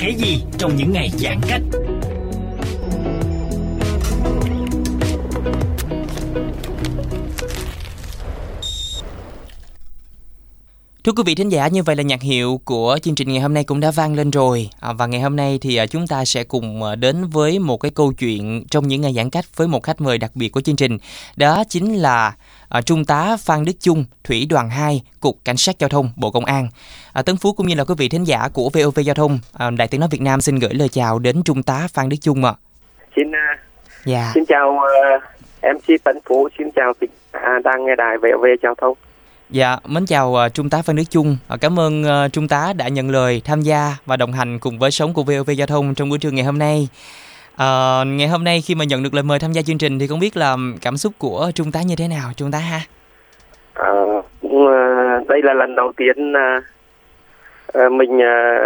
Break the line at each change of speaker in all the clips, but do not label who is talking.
Thế
gì trong những ngày giãn cách?
Thưa quý vị thính giả, như vậy là nhạc hiệu của chương trình ngày hôm nay cũng đã vang lên rồi. À, và ngày hôm nay thì à, chúng ta sẽ cùng à, đến với một cái câu chuyện trong những ngày giãn cách với một khách mời đặc biệt của chương trình. Đó chính là à, Trung tá Phan Đức Chung, Thủy đoàn 2, Cục Cảnh sát Giao thông, Bộ Công an. À, Tấn Phú cũng như là quý vị thính giả của VOV Giao thông, à, Đài Tiếng Nói Việt Nam xin gửi lời chào đến Trung tá Phan Đức Chung ạ.
xin à,
Dạ.
xin chào uh, MC Tấn Phú xin chào à, đang nghe đài VOV giao thông
Dạ, mến chào uh, Trung tá Phan Đức Chung. À, cảm ơn uh, Trung tá đã nhận lời tham gia và đồng hành cùng với sống của VOV Giao thông trong buổi trưa ngày hôm nay. À, ngày hôm nay khi mà nhận được lời mời tham gia chương trình thì không biết là cảm xúc của Trung tá như thế nào, Trung tá ha?
Cũng, à, đây là lần đầu tiên à, mình à,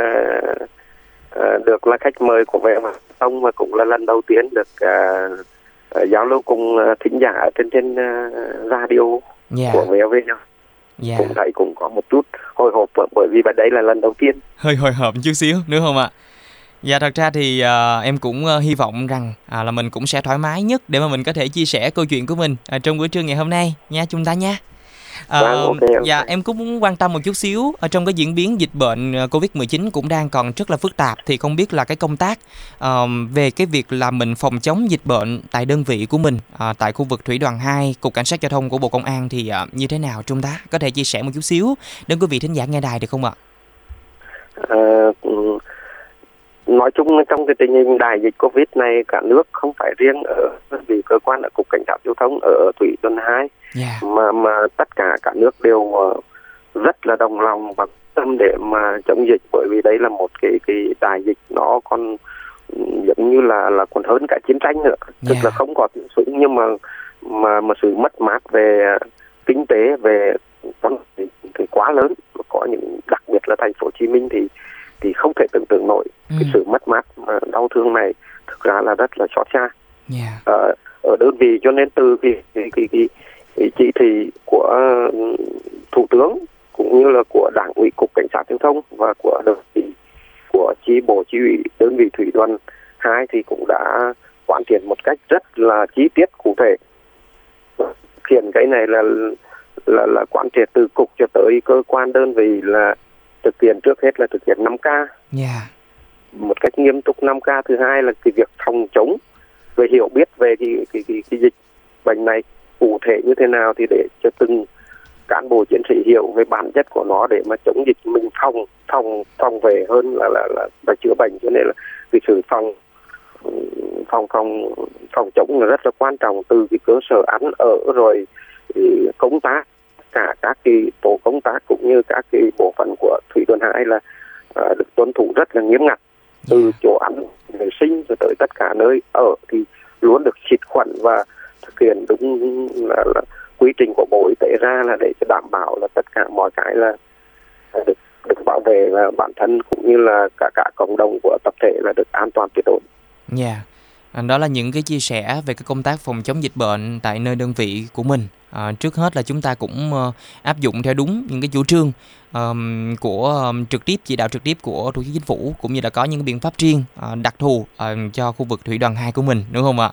à, được là khách mời của VOV giao thông và cũng là lần đầu tiên được à, giao lưu cùng thính giả trên trên à, radio
Dạ,
của VOV giao
dạ.
cũng thấy cũng có một chút hồi hộp bởi- vì đây là lần đầu tiên
Hơi hồi hộp chút xíu nữa không ạ? Dạ thật ra thì à, em cũng à, hy vọng rằng à, là mình cũng sẽ thoải mái nhất để mà mình có thể chia sẻ câu chuyện của mình à, trong buổi trưa ngày hôm nay nha chúng ta nha. À,
Vâng.
Dạ em cũng muốn quan tâm một chút xíu ở trong cái diễn biến dịch bệnh à, Covid-19 cũng đang còn rất là phức tạp thì không biết là cái công tác à, về cái việc là mình phòng chống dịch bệnh tại đơn vị của mình à, tại khu vực thủy đoàn 2 cục cảnh sát giao thông của Bộ Công an thì à, như thế nào chúng ta có thể chia sẻ một chút xíu đến quý vị thính giả nghe đài được không ạ?
Ờ, ừ, nói chung trong cái tình hình đại dịch covid này cả nước không phải riêng ở đơn vị cơ quan ở cục cảnh sát giao thông ở thủy đoàn hai
Dạ.
mà mà tất cả cả nước đều ờ, rất là đồng lòng và tâm để mà chống dịch bởi vì đây là một cái cái đại dịch nó còn ừ, giống như là là còn hơn cả chiến tranh nữa tức
Dạ.
là không có tiếng súng nhưng mà mà mà sự mất mát về kinh tế về thì, thì quá lớn có những đặc biệt là thành phố Hồ Chí Minh thì thì không thể tưởng tượng nổi
Ừ.
cái sự mất mát mà đau thương này thực ra là rất là xót xa
Dạ.
ở ở đơn vị cho nên từ cái cái cái, cái, cái chỉ thị của ừ, thủ tướng cũng như là của đảng ủy cục cảnh sát giao thông và của đơn vị của chi bộ chi ủy đơn vị thủy đoàn hai thì cũng đã quán triệt một cách rất là chi tiết cụ thể hiện cái này là là là quán triệt từ cục cho tới cơ quan đơn vị là thực hiện trước hết là thực hiện 5 k.
Dạ.
một cách nghiêm túc 5 k. Thứ hai là cái việc phòng chống về hiểu biết về cái cái cái, cái dịch bệnh này cụ thể như thế nào thì để cho từng cán bộ chiến sĩ hiểu về bản chất của nó để mà chống dịch mình phòng phòng phòng về hơn là là là, là chữa bệnh. Cho nên là cái sự phòng phòng phòng phòng chống là rất là quan trọng từ cái cơ sở ăn ở rồi thì công tác cả các cái tổ công tác cũng như các cái bộ phận của thủy đoàn hai là à, được tuân thủ rất là nghiêm ngặt từ chỗ ăn vệ sinh cho tới tất cả nơi ở thì luôn được xịt khuẩn và thực hiện đúng là, là quy trình của bộ y tế ra là để đảm bảo là tất cả mọi cái là là được được bảo vệ và bản thân cũng như là cả cả cộng đồng của tập thể là được an toàn tuyệt đối.
Dạ. Ờ, đó là những cái chia sẻ về cái công tác phòng chống dịch bệnh tại nơi đơn vị của mình. À, trước hết là chúng ta cũng uh, áp dụng theo đúng những cái chủ trương um, của um, trực tiếp chỉ đạo trực tiếp của thủ tướng chính phủ cũng như là có những biện pháp riêng uh, đặc thù uh, cho khu vực thủy đoàn 2 của mình đúng không ạ?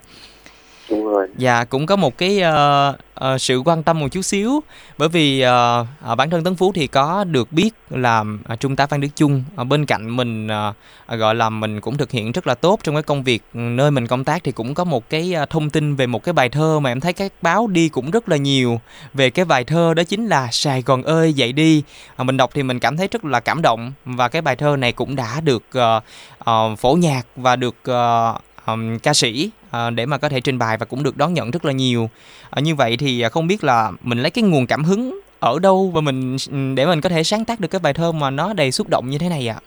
Đúng rồi.
Dạ cũng có một cái uh, uh, sự quan tâm một chút xíu. Bởi vì uh, bản thân Tấn Phú thì có được biết là uh, Trung tá Phan Đức Chung uh, bên cạnh mình uh, gọi là mình cũng thực hiện rất là tốt trong cái công việc ừ, nơi mình công tác thì cũng có một cái uh, thông tin về một cái bài thơ mà em thấy các báo đi cũng rất là nhiều về cái bài thơ đó chính là Sài Gòn ơi dậy đi. Uh, mình đọc thì mình cảm thấy rất là cảm động và cái bài thơ này cũng đã được uh, uh, phổ nhạc và được uh, um, ca sĩ uh, để mà có thể trình bày và cũng được đón nhận rất là nhiều. Uh, như vậy thì uh, không biết là mình lấy cái nguồn cảm hứng ở đâu và mình để mình có thể sáng tác được cái bài thơ mà nó đầy xúc động như thế này ạ?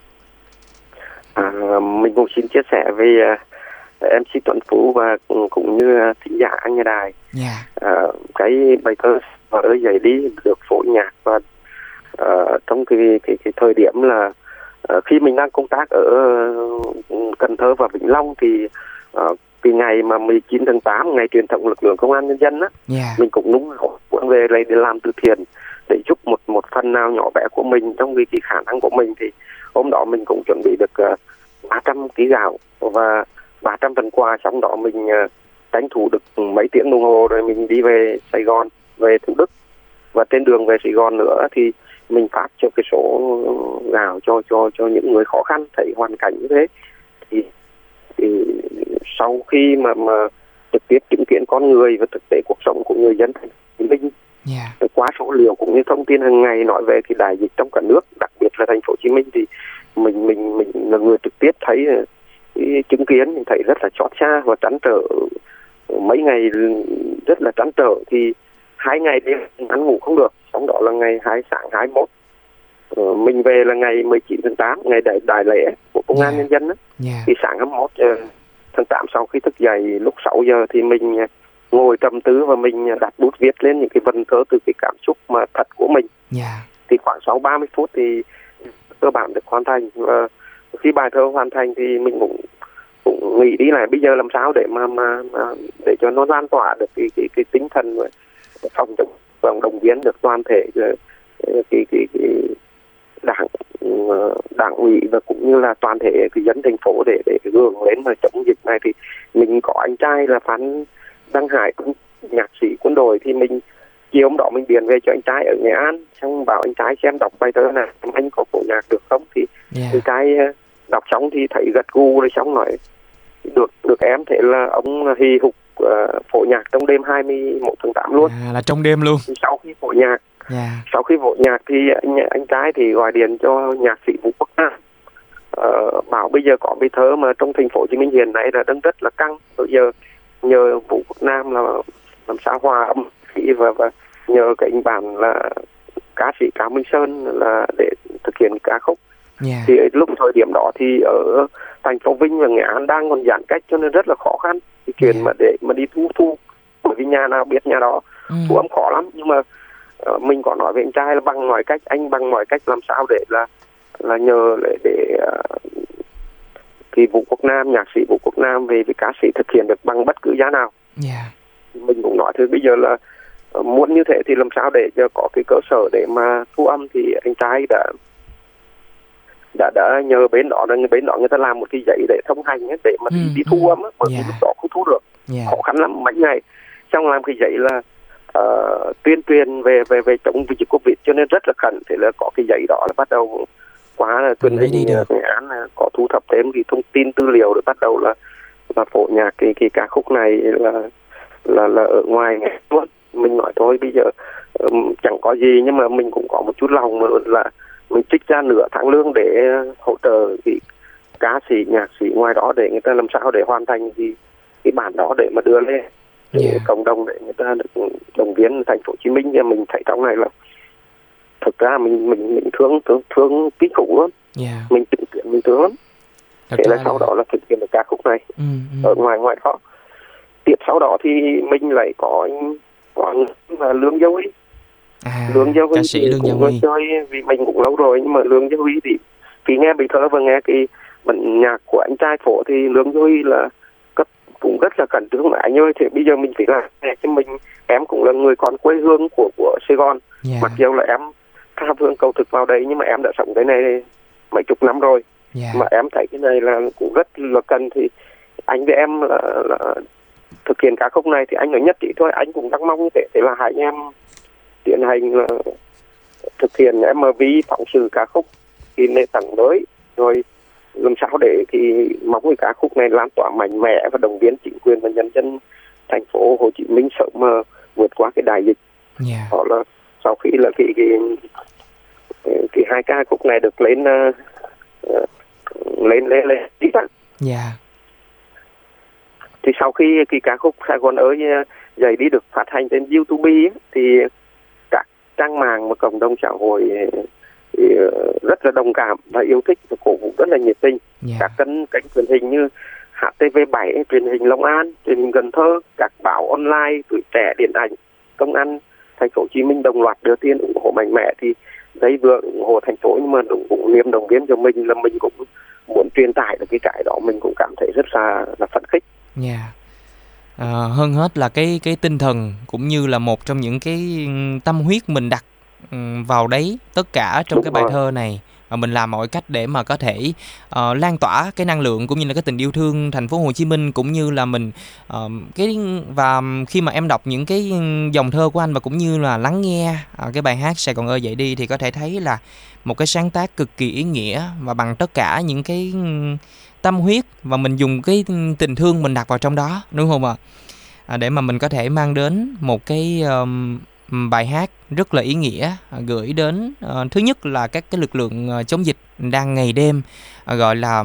À, mình cũng xin chia sẻ với uh, MC Tuấn Phú và cũng như uh, thính giả anh nhà đài.
Yeah.
uh, cái bài thơ ơi dậy đi được phổ nhạc và uh, trong cái, cái cái thời điểm là khi mình đang công tác ở uh, Cần Thơ và Vĩnh Long thì cái ngày mà 19 tháng 8 ngày truyền thống lực lượng công an nhân dân á
yeah.
mình cũng đúng muốn về đây để làm từ thiện để giúp một một phần nào nhỏ bé của mình trong cái, cái khả năng của mình. Thì hôm đó mình cũng chuẩn bị được uh, 300 kg gạo và 300 phần quà. Trong đó mình uh, tranh thủ được mấy tiếng đồng hồ rồi mình đi về Sài Gòn về Thủ Đức. Và trên đường về Sài Gòn nữa thì mình phát cho cái số gạo cho cho cho những người khó khăn thấy hoàn cảnh như thế thì, thì sau khi mà mà trực tiếp chứng kiến con người và thực tế cuộc sống của người dân Hồ Chí Minh
yeah.
quá số liệu cũng như thông tin hàng ngày nói về cái đại dịch trong cả nước đặc biệt là thành phố Hồ Chí Minh thì mình mình mình là người trực tiếp thấy chứng kiến mình thấy rất là xót xa và trăn trở mấy ngày rất là trăn trở thì hai ngày đêm ăn ngủ không được trong đó là ngày hai sáng 21 ờ, mình về là ngày 19 tháng 8 ngày đại, đại lễ của công an
Yeah.
nhân dân đó.
Yeah.
thì sáng 21 giờ tháng 8 sau khi thức dậy lúc 6 giờ thì mình à, ngồi trầm tư và mình đặt bút viết lên những cái vần thơ từ cái cảm xúc mà thật của mình
Yeah.
thì khoảng sau 30 phút thì cơ bản được hoàn thành và khi bài thơ hoàn thành thì mình cũng cũng nghĩ đi lại bây giờ làm sao để mà mà, mà để cho nó lan tỏa được cái cái, cái tinh thần và phòng chống và động viên được toàn thể cái, cái, cái, cái đảng ờ, đảng ủy và cũng như là toàn thể cái dân thành phố để để gương lên mà chống dịch này. Thì mình có anh trai là Phan Đăng Hải cũng nhạc sĩ quân đội thì mình chiều hôm đó mình điện về cho anh trai ở Nghệ An xong bảo anh trai xem đọc bài thơ này anh có phổ nhạc được không? Thì
Yeah.
anh trai ờ, đọc xong thì thấy gật gù rồi xong nói được được em. Thế là ông hì hục ờ, phổ nhạc trong đêm 21 tháng 8 luôn
À, là trong đêm luôn.
Sau khi phổ nhạc
Yeah.
sau khi phổ nhạc thì anh anh trai thì gọi điện cho nhạc sĩ Vũ Quốc Nam ờ, bảo bây giờ có bài thơ mà trong thành phố Hồ Chí Minh hiện nay là đang rất là căng bây giờ nhờ Vũ Quốc Nam là làm sao hòa âm khí và và nhờ cái anh bạn là ca sĩ Cao Minh Sơn là để thực hiện ca khúc
Yeah.
thì lúc thời điểm đó thì ở thành phố Vinh và Nghệ An đang còn giãn cách cho nên rất là khó khăn cái chuyện
Yeah.
mà để mà đi thu thu bởi vì nhà nào biết nhà đó
Ừ.
thu âm khó lắm nhưng mà ờ, mình có nói với anh trai là bằng mọi cách anh bằng mọi cách làm sao để là là nhờ để để ờ, thì Vũ Quốc Nam nhạc sĩ Vũ Quốc Nam về với ca sĩ thực hiện được bằng bất cứ giá nào
Yeah.
mình cũng nói thôi bây giờ là ờ, muốn như thế thì làm sao để cho có cái cơ sở để mà thu âm thì anh trai đã đã đã nhờ bên đó bên đó người ta làm một cái giấy để thông hành ấy, để mà đi,
Ừ,
đi thu
ừ.
âm á, bởi vì
Yeah.
lúc đó không thu được
Yeah.
khó khăn lắm mấy ngày xong làm cái giấy là ờ, tuyên truyền về về về chống dịch covid cho nên rất là khẩn thế là có cái giấy đó là bắt đầu quá là
đi
hình
được.
nghệ án là có thu thập thêm cái thông tin tư liệu để bắt đầu là là phổ nhạc cái cái ca khúc này là là là ở ngoài luôn mình nói thôi bây giờ ừm, chẳng có gì nhưng mà mình cũng có một chút lòng mà là mình trích ra nửa tháng lương để hỗ trợ cái ca sĩ nhạc sĩ ngoài đó để người ta làm sao để hoàn thành cái cái bản đó để mà đưa lên.
Yeah.
cộng đồng để người ta được đồng viên thành phố Hồ Chí Minh. Thì mình thấy trong này là thực ra mình mình mình thương thương thương kinh khủng lắm.
Yeah.
mình chứng kiến mình thương lắm.
Thật
thế là sau đó là thực hiện được ca khúc này.
Ừ, ừ.
ở ngoài ngoài đó. Tiếp sau đó thì mình lại có có là lương dâu ý
À,
lương
ca
Huy
sĩ
thì
Lương Gia
cũng
Huy.
chơi vì mình cũng lâu rồi nhưng mà lương dâu Huy thì khi nghe bài thơ và nghe cái bản nhạc của anh trai phổ thì lương dâu Huy là cấp cũng rất là cần thương mà anh ơi thì bây giờ mình phải làm cho mình em cũng là người con quê hương của của Sài Gòn.
Dạ.
Mặc dù là em tha phương cầu thực vào đấy nhưng mà em đã sống cái này mấy chục năm rồi.
Dạ.
Mà em thấy cái này là cũng rất là cần thì anh với em là, là thực hiện ca khúc này thì anh nói nhất trí thôi anh cũng đang mong như thế thế là hai anh em tiến hành là thực hiện MV phóng sự ca khúc thì nền tảng mới. Rồi làm sao để thì mong cái ca khúc này lan tỏa mạnh mẽ và động viên chính quyền và nhân dân thành phố Hồ Chí Minh sớm mà vượt qua cái đại dịch.
Dạ.
Họ là sau khi là cái cái cái hai ca khúc này được lên ờ, ờ, lên lên lên tí tắc.
Dạ.
Thì sau khi cái ca khúc Sài Gòn ơi ờ, dậy đi được phát hành trên YouTube ấy, thì trang mạng và cộng đồng xã hội thì ờ, rất là đồng cảm và yêu thích và cổ vũ rất là nhiệt tình
dạ
các kênh kênh truyền hình như HTV7, truyền hình Long An, truyền hình Cần Thơ, các báo online, tuổi trẻ, điện ảnh, công an thành phố Hồ Chí Minh đồng loạt đưa tiền ủng hộ mạnh mẽ thì đây vừa ủng hộ thành phố nhưng mà cũng, cũng niềm động viên cho mình là mình cũng muốn truyền tải được cái cái đó mình cũng cảm thấy rất là là phấn khích.
Dạ. À, hơn hết là cái cái tinh thần cũng như là một trong những cái ừm, tâm huyết mình đặt ừm, vào đấy tất cả trong
Đúng
cái bài
rồi.
thơ này và mình làm mọi cách để mà có thể ờ, lan tỏa cái năng lượng cũng như là cái tình yêu thương thành phố Hồ Chí Minh cũng như là mình ờ, cái và khi mà em đọc những cái dòng thơ của anh và cũng như là lắng nghe ờ, cái bài hát Sài Gòn ơi dậy đi thì có thể thấy là một cái sáng tác cực kỳ ý nghĩa và bằng tất cả những cái tâm huyết và mình dùng cái tình thương mình đặt vào trong đó đúng không ạ? À, để mà mình có thể mang đến một cái um, bài hát rất là ý nghĩa à, gửi đến uh, thứ nhất là các cái lực lượng uh, chống dịch đang ngày đêm uh, gọi là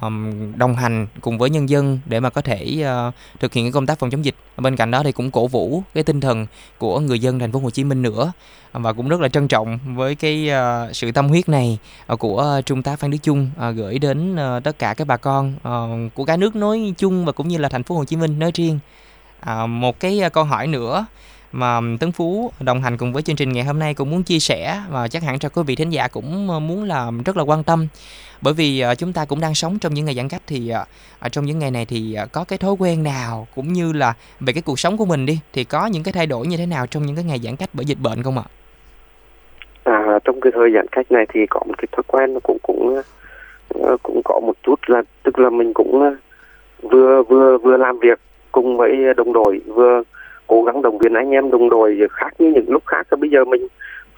um, đồng hành cùng với nhân dân để mà có thể uh, thực hiện cái công tác phòng chống dịch bên cạnh đó thì cũng cổ vũ cái tinh thần của người dân thành phố Hồ Chí Minh nữa. Và cũng rất là trân trọng với cái uh, sự tâm huyết này uh, của trung tá Phan Đức Chung uh, gửi đến uh, tất cả các bà con uh, của cả nước nói chung và cũng như là thành phố Hồ Chí Minh nói riêng. Uh, một cái uh, câu hỏi nữa mà Tấn Phú đồng hành cùng với chương trình ngày hôm nay cũng muốn chia sẻ và chắc hẳn cho quý vị thính giả cũng muốn là rất là quan tâm bởi vì uh, chúng ta cũng đang sống trong những ngày giãn cách thì uh, ở trong những ngày này thì uh, có cái thói quen nào cũng như là về cái cuộc sống của mình đi thì có những cái thay đổi như thế nào trong những cái ngày giãn cách bởi dịch bệnh không ạ?
À, trong cái thời giãn cách này thì có một cái thói quen nó cũng cũng cũng có một chút là tức là mình cũng vừa vừa vừa làm việc cùng với đồng đội vừa cố gắng động viên anh em đồng đội khác như những lúc khác bây giờ mình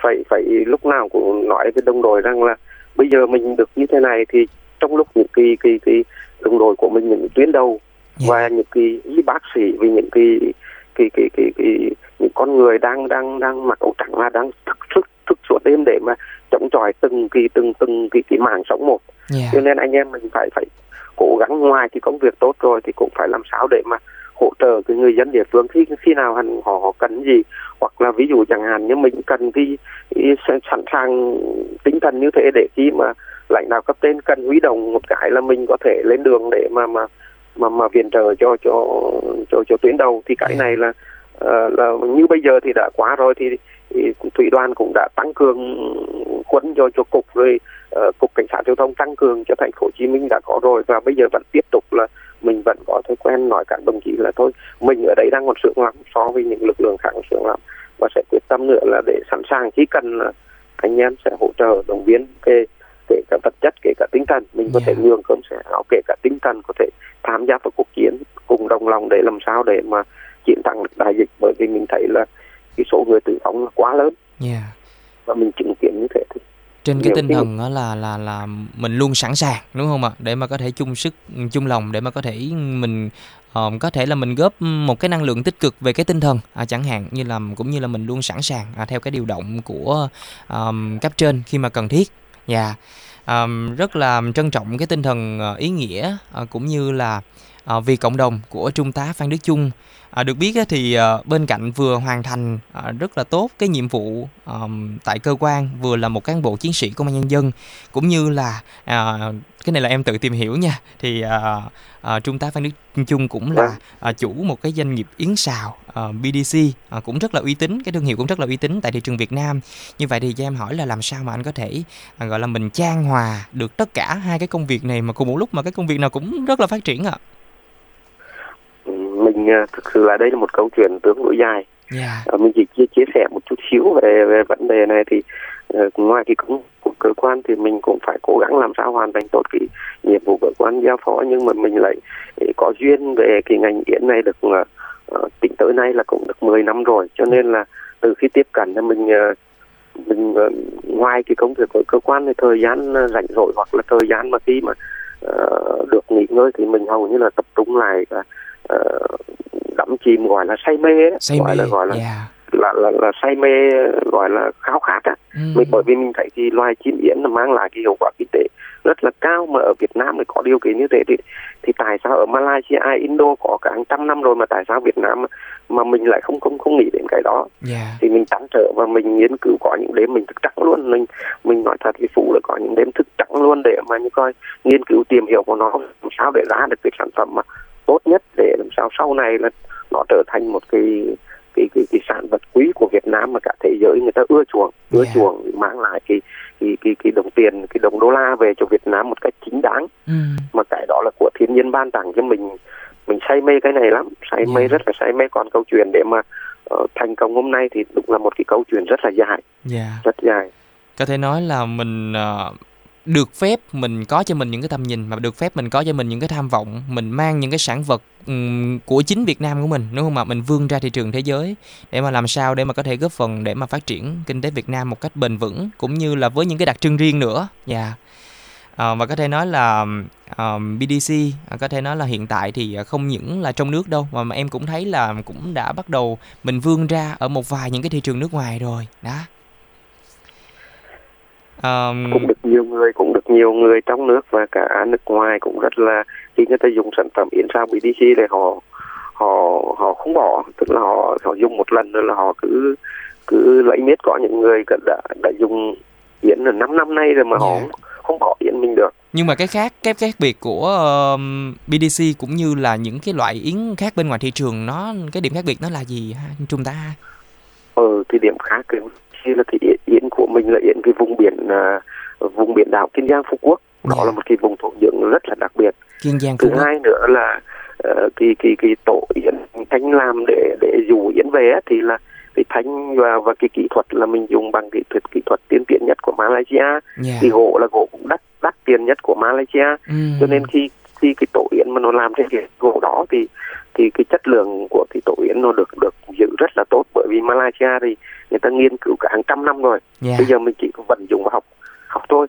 phải phải lúc nào cũng nói với đồng đội rằng là bây giờ mình được như thế này thì trong lúc những cái cái cái đồng đội của mình những tuyến đầu
Dạ.
và những cái y bác sĩ vì những cái cái cái cái, cái những con người đang đang đang mặc áo trắng là đang thức thức thức suốt đêm để mà chống chọi từng cái từng từng cái cái mảng sống một
Dạ.
cho nên anh em mình phải phải cố gắng ngoài cái công việc tốt rồi thì cũng phải làm sao để mà hỗ trợ cái người dân địa phương khi khi nào hắn họ, họ cần gì. Hoặc là ví dụ chẳng hạn như mình cần cái, cái sẵn sàng tinh thần như thế để khi mà lãnh đạo cấp trên cần huy động một cái là mình có thể lên đường để mà mà mà mà viện trợ cho cho cho cho tuyến đầu. Thì cái này là ờ, là như bây giờ thì đã quá rồi thì, thì thủy đoàn cũng đã tăng cường quân cho cho cục rồi uh, cục cảnh sát giao thông tăng cường cho thành phố Hồ Chí Minh đã có rồi và bây giờ vẫn tiếp tục là mình vẫn có thói quen nói các đồng chí là thôi mình ở đây đang còn sướng lắm so với những lực lượng khác còn sướng lắm. Và sẽ quyết tâm nữa là để sẵn sàng chỉ cần là anh em sẽ hỗ trợ động viên kể kể cả vật chất kể cả tinh thần. Mình có
Yeah.
thể nhường cơm sẽ áo kể cả tinh thần có thể tham gia vào cuộc chiến cùng đồng lòng để làm sao để mà chiến thắng được đại dịch. Bởi vì mình thấy là cái số người tử vong là quá lớn.
Dạ.
và mình chứng kiến như thế thì
trên cái
Nhiều
tinh
khi-
thần đó là là là mình luôn sẵn sàng đúng không ạ? Để mà có thể chung sức chung lòng để mà có thể mình ờ, có thể là mình góp một cái năng lượng tích cực về cái tinh thần à, chẳng hạn như là cũng như là mình luôn sẵn sàng à, theo cái điều động của um, cấp trên khi mà cần thiết. Dạ. Um, rất là trân trọng cái tinh thần ờ, ý nghĩa ờ, cũng như là ờ, vì cộng đồng của trung tá Phan Đức Chung. À, được biết thì ờ, bên cạnh vừa hoàn thành rất là tốt cái nhiệm vụ tại cơ quan vừa là một cán bộ chiến sĩ công an nhân dân cũng như là à, cái này là em tự tìm hiểu nha. Thì à, à, trung tá Phan Đức Chung cũng là
Vâng.
à, chủ một cái doanh nghiệp yến xào à, BDC à, cũng rất là uy tín cái thương hiệu cũng rất là uy tín tại thị trường Việt Nam. Như vậy thì cho em hỏi là làm sao mà anh có thể à, gọi là mình trang hòa được tất cả hai cái công việc này mà cùng một lúc mà cái công việc nào cũng rất là phát triển ạ
mình uh, thực sự là đây là một câu chuyện tương đối dài.
Dạ.
Uh, mình chỉ chia, chia sẻ một chút xíu về về vấn đề này thì uh, ngoài cái công của cơ quan thì mình cũng phải cố gắng làm sao hoàn thành tốt cái nhiệm vụ cơ quan giao phó. Nhưng mà mình lại eh, có duyên về cái ngành yến này được uh, tính tới nay là cũng được 10 năm rồi. Cho nên là từ khi tiếp cận thì mình uh, mình uh, ngoài cái công việc của cơ quan thì thời gian rảnh rỗi hoặc là thời gian mà khi mà uh, được nghỉ ngơi thì mình hầu như là tập trung lại uh, đắm chìm gọi là say mê ấy,
say
gọi
mê
là gọi là
dạ
là là là say mê gọi là khao khát á.
Ừ.
mình bởi vì mình thấy thì loài chim yến nó mang lại cái hiệu quả kinh tế rất là cao mà ở Việt Nam thì có điều kiện như thế thì thì tại sao ở Malaysia, Indo có cả hàng trăm năm rồi mà tại sao Việt Nam mà mình lại không không không nghĩ đến cái đó?
Dạ
thì mình trăn trở và mình nghiên cứu có những đêm mình thức trắng luôn. Mình mình nói thật với phụ là có những đêm thức trắng luôn để mà như coi nghiên cứu tìm hiểu của nó làm sao để ra được cái sản phẩm mà tốt nhất để làm sao sau này là nó trở thành một cái cái cái, cái sản vật quý của Việt Nam mà cả thế giới người ta ưa chuộng ưa
Yeah.
chuộng mang lại cái cái cái cái đồng tiền cái đồng đô la về cho Việt Nam một cách chính đáng
ừ.
mà cái đó là của thiên nhiên ban tặng cho mình mình say mê cái này lắm say mê
Yeah.
rất là say mê còn câu chuyện để mà uh, thành công hôm nay thì đúng là một cái câu chuyện rất là dài
dạ
rất dài
có thể nói là mình ờ, được phép mình có cho mình những cái tầm nhìn mà được phép mình có cho mình những cái tham vọng mình mang những cái sản vật của chính Việt Nam của mình đúng không ạ? Mình vươn ra thị trường thế giới để mà làm sao để mà có thể góp phần để mà phát triển kinh tế Việt Nam một cách bền vững cũng như là với những cái đặc trưng riêng nữa. Dạ. Ờ, và có thể nói là ờ, um, BDC ờ, có thể nói là hiện tại thì ờ, không những là trong nước đâu mà, mà em cũng thấy là cũng đã bắt đầu mình vươn ra ở một vài những cái thị trường nước ngoài rồi đó. Ờm,
cũng được nhiều người cũng được nhiều người trong nước và cả nước ngoài cũng rất là khi người ta dùng sản phẩm yến sao BDC thì họ họ họ không bỏ tức là họ họ dùng một lần rồi là họ cứ cứ lấy miết có những người đã đã dùng yến là 5 năm nay rồi mà họ
Dạ.
không, bỏ yến mình được
nhưng mà cái khác cái khác biệt của ờm, BDC cũng như là những cái loại yến khác bên ngoài thị trường nó cái điểm khác biệt nó là gì ha Trung tá
ờ cái điểm khác khi là cái yến, yến của mình là yến cái vùng biển à, vùng biển đảo Kiên Giang Phú Quốc. Đó
Dạ.
là một cái vùng thổ nhưỡng rất là đặc biệt.
Kiên Giang Phú
thứ
Quốc.
hai nữa là ờ, cái cái cái tổ yến thanh làm để để dụ yến về thì là cái thanh và và cái kỹ thuật là mình dùng bằng kỹ thuật kỹ thuật tiên tiến nhất của Malaysia.
Dạ.
Thì gỗ là gỗ cũng đắt đắt tiền nhất của Malaysia.
Ừ.
cho nên khi khi cái tổ yến mà nó làm trên cái gỗ đó thì thì cái chất lượng của cái tổ yến nó được được giữ rất là tốt. Bởi vì Malaysia thì người ta nghiên cứu cả hàng trăm năm rồi.
Dạ.
Bây giờ mình chỉ có vận dụng và học học thôi.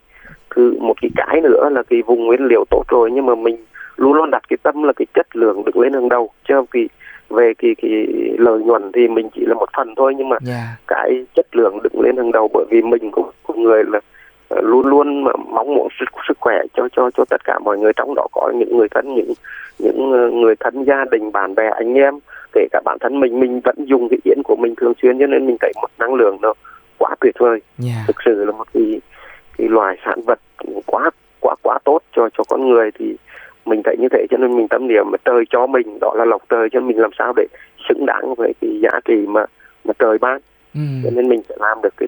Cứ một cái cái nữa là cái vùng nguyên liệu tốt rồi nhưng mà mình luôn luôn đặt cái tâm là cái chất lượng được lên hàng đầu. Chứ cái về cái cái lợi nhuận thì mình chỉ là một phần thôi nhưng mà
dạ.
cái chất lượng đứng lên hàng đầu bởi vì mình cũng của người là ờ, luôn luôn mà mong muốn sức sức khỏe cho cho cho tất cả mọi người trong đó có những người thân những những ờ, người thân gia đình bạn bè anh em kể cả bản thân mình mình vẫn dùng cái yến của mình thường xuyên cho nên mình thấy một năng lượng nó quá tuyệt vời
dạ
thực sự là một cái cái loài sản vật quá quá quá tốt cho cho con người thì mình thấy như thế cho nên mình tâm niệm mà trời cho mình đó là lộc trời cho mình làm sao để xứng đáng với cái giá trị mà mà trời ban
ừ.
cho nên mình sẽ làm được cái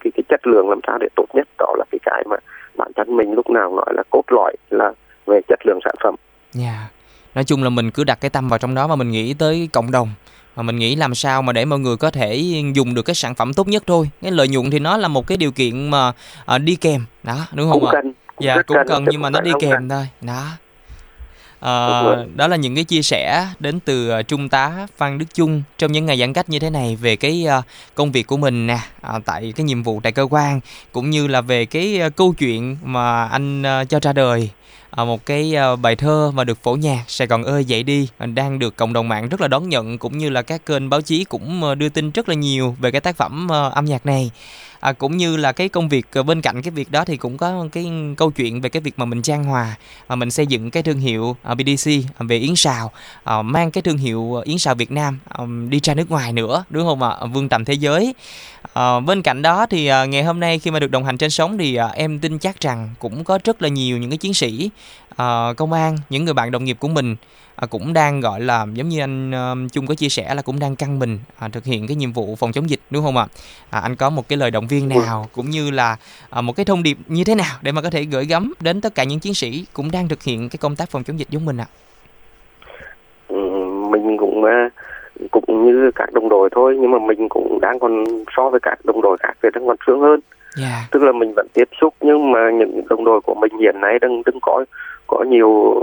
cái cái chất lượng làm sao để tốt nhất đó là cái cái mà bản thân mình lúc nào nói là cốt lõi là về chất lượng sản phẩm
Dạ. Nói chung là mình cứ đặt cái tâm vào trong đó và mình nghĩ tới cộng đồng mà mình nghĩ làm sao mà để mọi người có thể dùng được cái sản phẩm tốt nhất thôi. Cái lợi nhuận thì nó là một cái điều kiện mà à, đi kèm đó, đúng không
cũng
ạ?
cần
Dạ cũng cần nhưng mà nó đi kèm thôi. Đó.
Rồi.
đó là những cái chia sẻ đến từ ờ, trung tá Phan Đức Chung trong những ngày giãn cách như thế này về cái ờ, công việc của mình nè tại cái nhiệm vụ tại cơ quan cũng như là về cái câu chuyện mà anh cho ra đời một cái bài thơ mà được phổ nhạc Sài Gòn ơi dậy đi đang được cộng đồng mạng rất là đón nhận cũng như là các kênh báo chí cũng đưa tin rất là nhiều về cái tác phẩm âm nhạc này à, cũng như là cái công việc ờ, bên cạnh cái việc đó thì cũng có cái câu chuyện về cái việc mà mình trang hòa mà mình xây dựng cái thương hiệu ờ, BDC ờ, về yến xào à, mang cái thương hiệu yến xào Việt Nam à, đi ra nước ngoài nữa đúng không ạ? Vươn tầm thế giới. À, bên cạnh đó thì à, ngày hôm nay khi mà được đồng hành trên sóng thì à, em tin chắc rằng cũng có rất là nhiều những cái chiến sĩ à, công an những người bạn đồng nghiệp của mình ờ, cũng đang gọi là giống như anh ờ, Trung có chia sẻ là cũng đang căng mình ờ, thực hiện cái nhiệm vụ phòng chống dịch đúng không ạ à, anh có một cái lời động viên nào cũng như là ờ, một cái thông điệp như thế nào để mà có thể gửi gắm đến tất cả những chiến sĩ cũng đang thực hiện cái công tác phòng chống dịch giống mình ạ
Ừ, mình cũng cũng cũng như các đồng đội thôi nhưng mà mình cũng đang còn so với các đồng đội khác thì đang còn sướng hơn
yeah. Dạ.
tức là mình vẫn tiếp xúc nhưng mà những đồng đội của mình hiện nay đang đang có có nhiều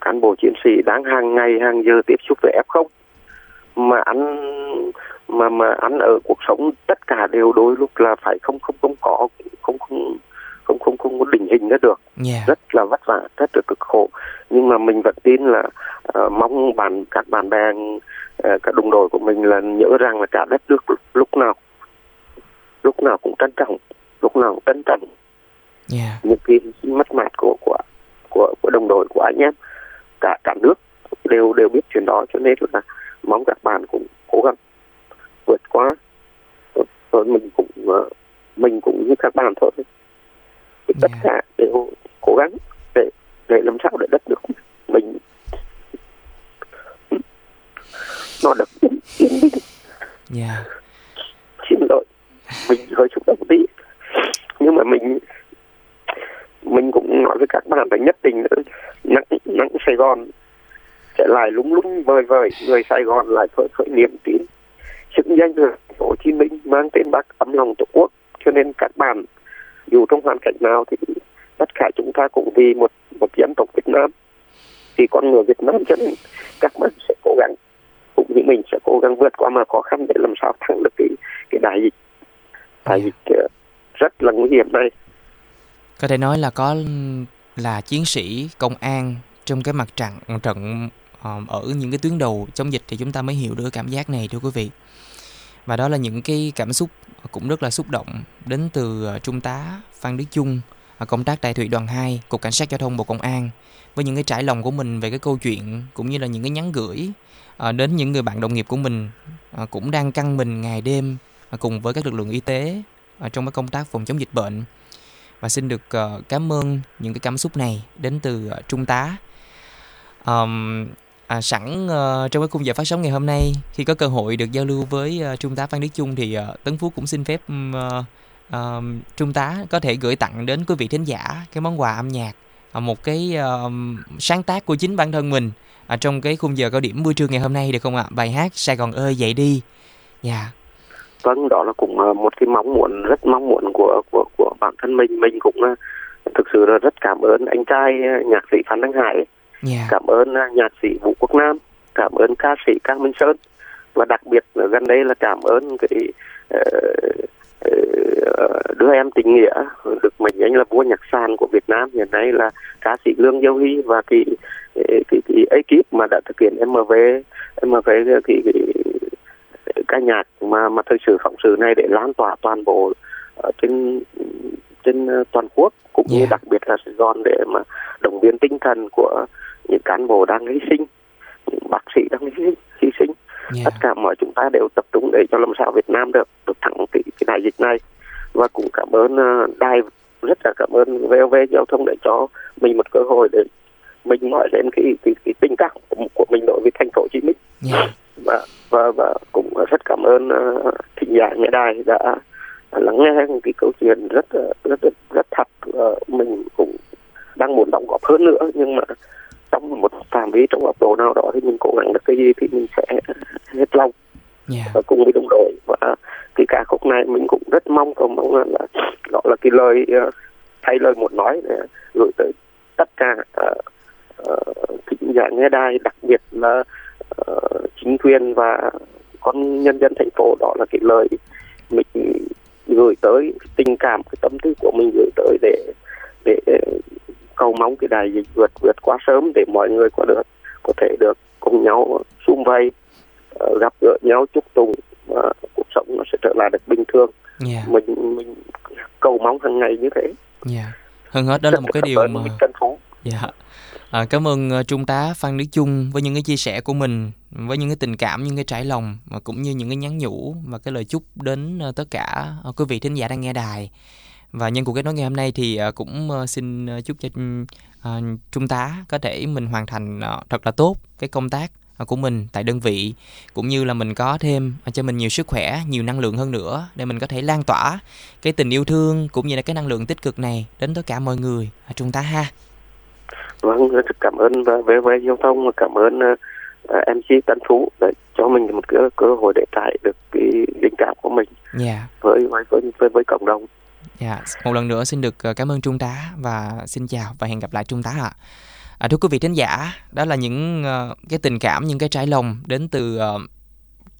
cán bộ chiến sĩ đang hàng ngày hàng giờ tiếp xúc với f không mà ăn mà mà ăn ở cuộc sống tất cả đều đôi lúc là phải không không không có không không không không không có định hình nữa được
yeah.
rất là vất vả rất là cực khổ nhưng mà mình vẫn tin là uh, mong bạn các bạn bè uh, các đồng đội của mình là nhớ rằng là cả đất nước lúc nào lúc nào cũng trân trọng lúc nào cũng trân trọng
yeah.
những cái mất mát của của của của đồng đội của anh em cả cả nước đều đều biết chuyện đó cho nên là mong các bạn cũng cố gắng vượt qua. Rồi mình cũng ờ, mình cũng như các bạn thôi. Thì tất cả đều cố gắng để để làm sao để đất nước mình nó được yên bình.
Yeah.
xin lỗi mình hơi xúc động tí. Nhưng mà mình mình cũng nói với các bạn là nhất định nắng nắng Sài Gòn sẽ lại lúng lúng vời vời người Sài Gòn lại khởi khởi niềm tin. Xứng danh được Hồ Chí Minh mang tên Bác ấm lòng Tổ quốc. Cho nên các bạn dù trong hoàn cảnh nào thì tất cả chúng ta cũng vì một một dân tộc Việt Nam. Thì con người Việt Nam cho nên các bạn sẽ cố gắng cũng như mình sẽ cố gắng vượt qua mà khó khăn để làm sao thắng được cái cái đại dịch. Đại dịch ờ, rất là nguy hiểm này
có thể nói là có là chiến sĩ công an trong cái mặt trận trận ờ, ở những cái tuyến đầu chống dịch thì chúng ta mới hiểu được cảm giác này, thưa quý vị. Và đó là những cái cảm xúc cũng rất là xúc động đến từ ờ, trung tá Phan Đức Chung công tác tại thủy đoàn 2 cục cảnh sát giao thông bộ công an với những cái trải lòng của mình về cái câu chuyện cũng như là những cái nhắn gửi ờ, đến những người bạn đồng nghiệp của mình cũng đang căng mình ngày đêm cùng với các lực lượng y tế trong cái công tác phòng chống dịch bệnh và xin được uh, cảm ơn những cái cảm xúc này đến từ uh, trung tá. Um, à, sẵn uh, trong cái khung giờ phát sóng ngày hôm nay khi có cơ hội được giao lưu với uh, trung tá phan đức chung thì uh, tấn phú cũng xin phép uh, uh, trung tá có thể gửi tặng đến quý vị thính giả cái món quà âm nhạc uh, một cái uh, sáng tác của chính bản thân mình uh, trong cái khung giờ cao điểm buổi trưa ngày hôm nay được không ạ? Bài hát sài gòn ơi dậy đi. Dạ. yeah
vâng đó là cũng ờ, một cái mong muốn rất mong muốn của của của bản thân mình mình cũng ờ, thực sự là rất cảm ơn anh trai ờ, nhạc sĩ phan đăng hải
yeah.
Dạ. cảm ơn nhạc sĩ vũ quốc nam cảm ơn ca sĩ ca minh sơn và đặc biệt gần đây là cảm ơn cái uh, đứa em tình nghĩa được mệnh danh là vua nhạc sàn của Việt Nam hiện nay là ca sĩ Lương Diêu Hy và cái cái, cái, cái ekip mà đã thực hiện MV MV cái, cái, cái ca nhạc mà mà thời sự phóng sự này để lan tỏa toàn bộ ở trên trên ờ, toàn quốc cũng yeah. như đặc biệt là Sài Gòn để mà động viên tinh thần của những cán bộ đang hy sinh những bác sĩ đang hy, hy sinh yeah. tất cả mọi chúng ta đều tập trung để cho làm sao Việt Nam được được thắng cái, cái đại dịch này và cũng cảm ơn uh, đài rất là cảm ơn VOV giao thông để cho mình một cơ hội để mình nói lên cái cái, cái tình cảm của, của mình đối với thành phố Hồ Chí Minh
yeah.
Và và và cũng rất cảm ơn uh, thính giả nghe đài đã lắng nghe cái câu chuyện rất rất rất, rất thật. Uh, mình cũng đang muốn đóng góp hơn nữa nhưng mà trong một phạm vi trong góc độ nào đó thì mình cố gắng được cái gì thì mình sẽ hết lòng.
Yeah.
và cùng với đồng đội. Và cái ca khúc này mình cũng rất mong cầu mong là, là đó là cái lời thay lời một nói để gửi tới tất cả uh, uh, thính giả nghe đài đặc biệt là uh, chính quyền và con nhân dân thành phố đó là cái lời mình gửi tới tình cảm cái tâm tư của mình gửi tới để để cầu mong cái đại dịch vượt vượt quá sớm để mọi người có được có thể được cùng nhau xung vầy uh, gặp gỡ nhau chúc tụng và cuộc sống nó sẽ trở lại được bình thường
yeah.
mình mình cầu mong hàng ngày như thế
yeah. hơn hết đó là một cái điều mà
Trân Phú.
À, cảm ơn ờ, Trung tá Phan Đức Chung với những cái chia sẻ của mình, với những cái tình cảm, những cái trải lòng và cũng như những cái nhắn nhủ và cái lời chúc đến ờ, tất cả ờ, quý vị thính giả đang nghe đài. Và nhân cuộc kết nối ngày hôm nay thì cũng xin chúc cho Trung tá có thể mình hoàn thành thật là tốt cái công tác của mình tại đơn vị cũng như là mình có thêm cho mình nhiều sức khỏe, nhiều năng lượng hơn nữa để mình có thể lan tỏa cái tình yêu thương cũng như là cái năng lượng tích cực này đến tất cả mọi người. À, Trung tá ha.
Vâng, rất cảm ơn và về về giao thông và cảm ơn uh, MC Tân Phú để cho mình một cái cơ hội để trải được cái linh cảm của mình
yeah.
với, với với với với cộng đồng.
Dạ, yeah. một lần nữa xin được cảm ơn Trung tá và xin chào và hẹn gặp lại Trung tá ạ. À, thưa quý vị thính giả, đó là những uh, cái tình cảm, những cái trái lòng đến từ uh,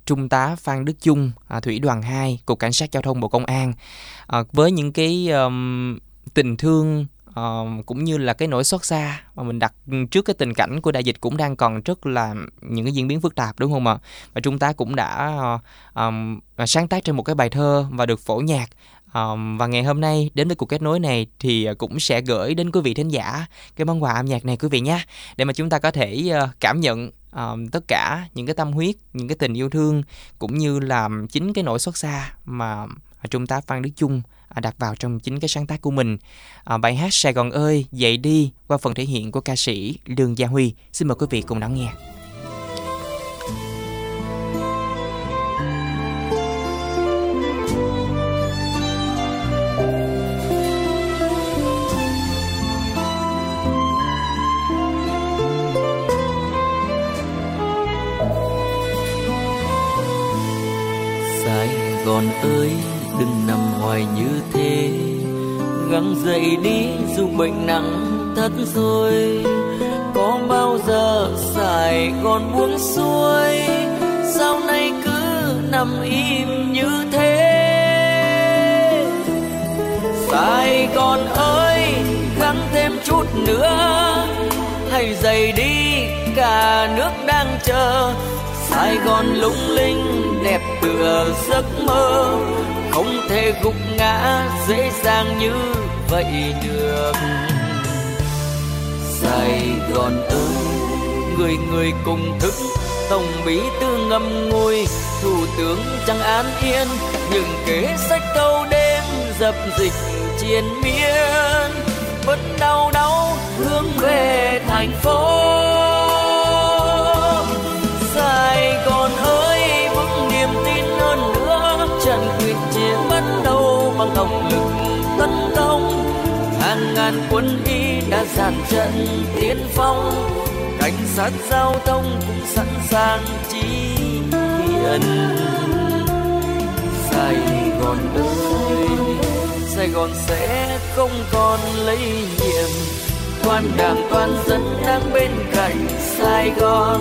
Trung tá Phan Đức Chung, à, Thủy đoàn 2, Cục Cảnh sát Giao thông Bộ Công an. À, với những cái um, tình thương uh, cũng như là cái nỗi xót xa mà mình đặt trước cái tình cảnh của đại dịch cũng đang còn rất là những cái diễn biến phức tạp đúng không ạ? Và chúng ta cũng đã uh, um, sáng tác trên một cái bài thơ và được phổ nhạc Um, và ngày hôm nay đến với cuộc kết nối này thì cũng sẽ gửi đến quý vị thính giả cái món quà âm nhạc này quý vị nhé để mà chúng ta có thể uh, cảm nhận um, tất cả những cái tâm huyết những cái tình yêu thương cũng như là chính cái nỗi xót xa mà À, trung tá phan đức chung à, đặt vào trong chính cái sáng tác của mình. À, bài hát sài gòn ơi dậy đi qua phần thể hiện của ca sĩ lương gia huy. Xin mời quý vị cùng lắng nghe.
Sài Gòn ơi đừng nằm hoài như thế. Gắng dậy đi, dù bệnh nặng thật rồi, có bao giờ Sài Gòn buông xuôi? Sao nay cứ nằm im như thế? Sài Gòn ơi, gắng thêm chút nữa, hãy dậy đi, cả nước đang chờ. Sài Gòn lung linh, đẹp tựa giấc mơ không thể gục ngã dễ dàng như vậy được. Sài Gòn ơi, người người cùng thức, tổng bí thư ngâm ngùi, thủ tướng chẳng an yên những kế sách câu đêm dập dịch chiến miên. Vẫn đau đau hướng về thành phố. Ngàn quân y đã dàn trận tiến phong. Cảnh sát giao thông cũng sẵn sàng chi viện Sài Gòn ơi, Sài Gòn sẽ không còn lấy nhiệm. Toàn đảng, toàn dân đang bên cạnh Sài Gòn.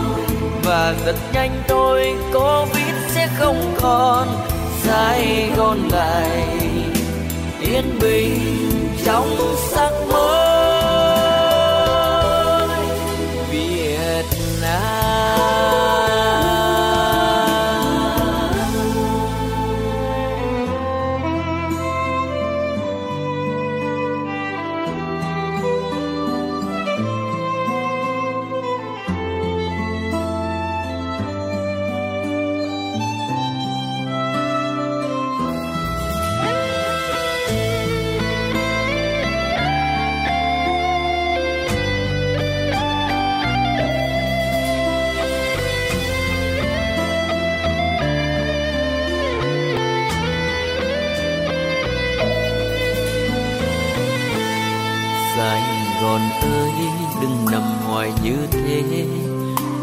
Và rất nhanh thôi, Covid sẽ không còn. Sài Gòn lại yên bình trong sắc mơ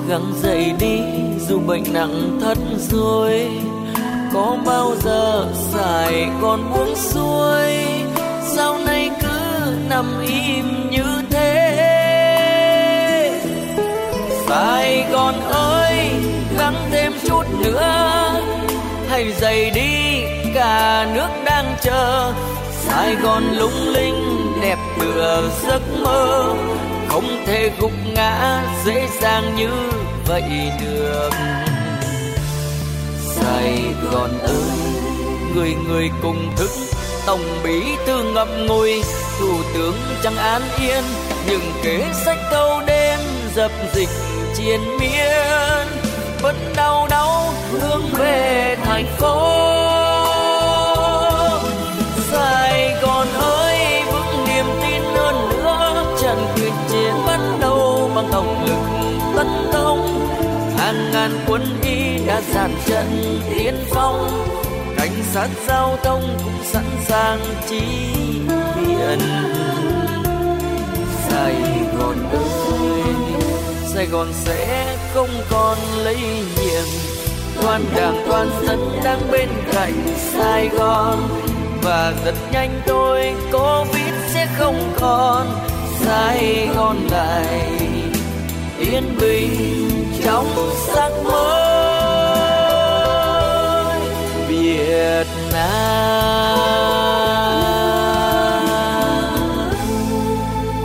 gắng dậy đi, dù bệnh nặng thật rồi, có bao giờ Sài còn buông xuôi? Sau này cứ nằm im như thế? Sài Gòn ơi, gắng thêm chút nữa, hãy dậy đi, cả nước đang chờ. Sài Gòn lung linh, đẹp tựa giấc mơ không thể gục ngã, dễ dàng như vậy được. Sài Gòn ơi, người người cùng thức tổng bí thư ngập ngùi. Thủ tướng chẳng an yên những kế sách câu đêm dập dịch chiến miên. Vẫn đau đau hướng về thành phố. Sài hàng ngàn quân y đã dàn trận tiến phong. Cảnh sát giao thông cũng sẵn sàng chi viện Sài Gòn ơi, Sài Gòn sẽ không còn lây nhiễm toàn đảng, toàn dân đang bên cạnh Sài Gòn. Và rất nhanh thôi, Covid sẽ không còn. Sài Gòn lại yên bình trong sắc mới Việt Nam.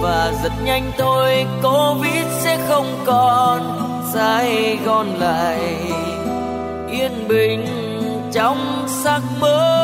Và rất nhanh thôi, Covid sẽ không còn. Sài Gòn lại yên bình trong sắc mơ.